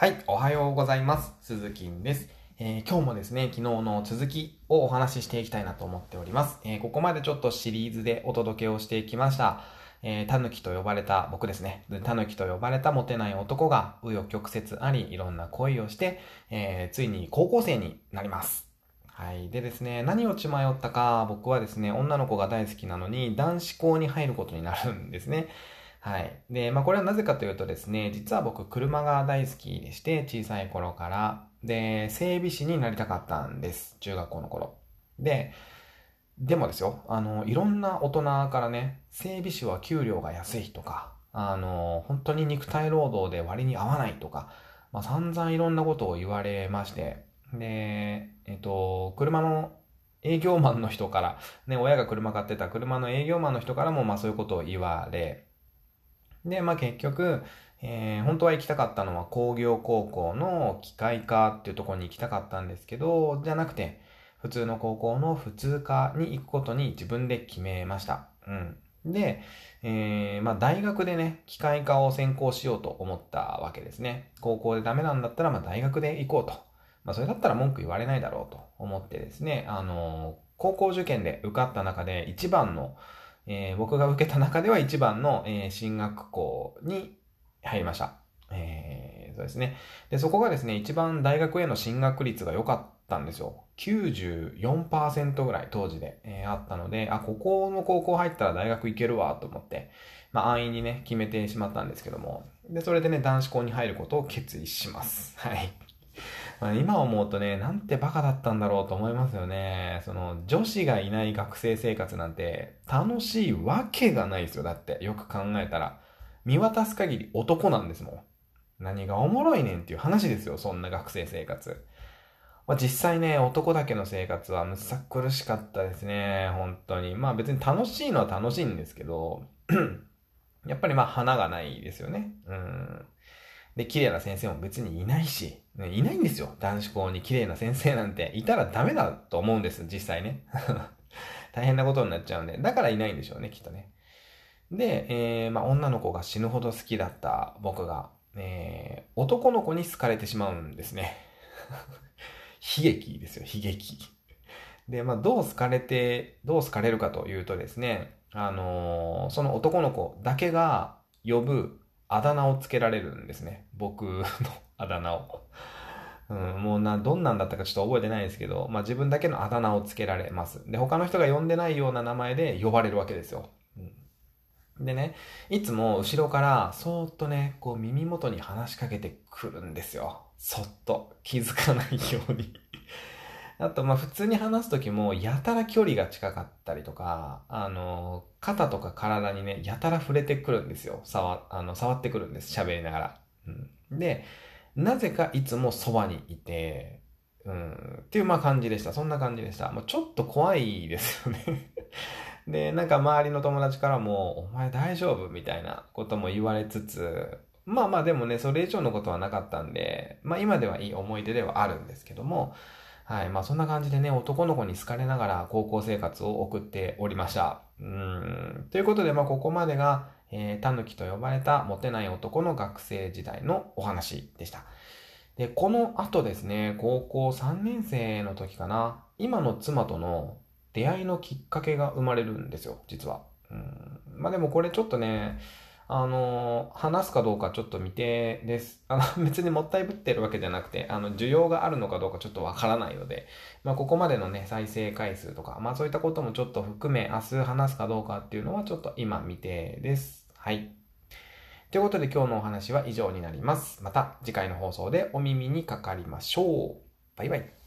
はい、おはようございます。鈴木です。えー、今日もですね、昨日の続きをお話ししていきたいなと思っております。えー、ここまでちょっとシリーズでお届けをしていきました。えー、タヌキと呼ばれた僕ですね。タヌキと呼ばれたモテない男が、紆余曲折あり、いろんな恋をして、えー、ついに高校生になります。はい。でですね、何を血迷ったか、僕はですね、女の子が大好きなのに、男子校に入ることになるんですね。はい。で、まあこれはなぜかというとですね、実は僕車が大好きでして、小さい頃から。で、整備士になりたかったんです。中学校の頃。で、でもですよ、あの、いろんな大人からね、整備士は給料が安いとか、あの、本当に肉体労働で割に合わないとか、まあ散々いろんなことを言われまして、で、えっと、車の営業マンの人から、ね、親が車買ってた車の営業マンの人からも、まあそういうことを言われ、で、まあ結局、えー、本当は行きたかったのは工業高校の機械科っていうところに行きたかったんですけど、じゃなくて、普通の高校の普通科に行くことに自分で決めました。うん。で、えー、まあ大学でね、機械科を専攻しようと思ったわけですね。高校でダメなんだったら、まあ大学で行こうと。まあそれだったら文句言われないだろうと思ってですね、あのー、高校受験で受かった中で一番の、えー、僕が受けた中では一番の、えー、進学校に入りました。えー、そうですね。で、そこがですね、一番大学への進学率が良かったんですよ。94%ぐらい当時で、えー、あったので、あ、ここの高校入ったら大学行けるわと思って、まあ安易にね、決めてしまったんですけども。で、それでね、男子校に入ることを決意します。はい。まあ、今思うとね、なんてバカだったんだろうと思いますよね。その、女子がいない学生生活なんて楽しいわけがないですよ。だって、よく考えたら。見渡す限り男なんですもん。何がおもろいねんっていう話ですよ、そんな学生生活。まあ、実際ね、男だけの生活はむさ苦しかったですね、本当に。まあ別に楽しいのは楽しいんですけど、やっぱりまあ花がないですよね。うん。で、綺麗な先生も別にいないし、いないんですよ。男子校に綺麗な先生なんて。いたらダメだと思うんです、実際ね。大変なことになっちゃうんで。だからいないんでしょうね、きっとね。で、えー、まあ、女の子が死ぬほど好きだった僕が、えー、男の子に好かれてしまうんですね。悲劇ですよ、悲劇。で、まあ、どう好かれて、どう好かれるかというとですね、あのー、その男の子だけが呼ぶあだ名をつけられるんですね。僕の あだ名を。うん、もうな、どんなんだったかちょっと覚えてないですけど、まあ自分だけのあだ名をつけられます。で、他の人が呼んでないような名前で呼ばれるわけですよ。うん、でね、いつも後ろからそーっとね、こう耳元に話しかけてくるんですよ。そっと。気づかないようにあと、まあ、普通に話すときも、やたら距離が近かったりとか、あの、肩とか体にね、やたら触れてくるんですよ。触、あの、触ってくるんです。喋りながら。うん、で、なぜかいつもそばにいて、うん、っていうまあ感じでした。そんな感じでした。もうちょっと怖いですよね で、なんか周りの友達からも、お前大丈夫みたいなことも言われつつ、まあまあでもね、それ以上のことはなかったんで、まあ今ではいい思い出ではあるんですけども、はい。まあそんな感じでね、男の子に好かれながら高校生活を送っておりました。うん。ということで、まあここまでが、えー、タヌキと呼ばれたモテない男の学生時代のお話でした。で、この後ですね、高校3年生の時かな、今の妻との出会いのきっかけが生まれるんですよ、実は。うん。まあでもこれちょっとね、あの、話すかどうかちょっと未定です。あの、別にもったいぶってるわけじゃなくて、あの、需要があるのかどうかちょっとわからないので、まあ、ここまでのね、再生回数とか、まあ、そういったこともちょっと含め、明日話すかどうかっていうのはちょっと今未定です。はい。ということで今日のお話は以上になります。また次回の放送でお耳にかかりましょう。バイバイ。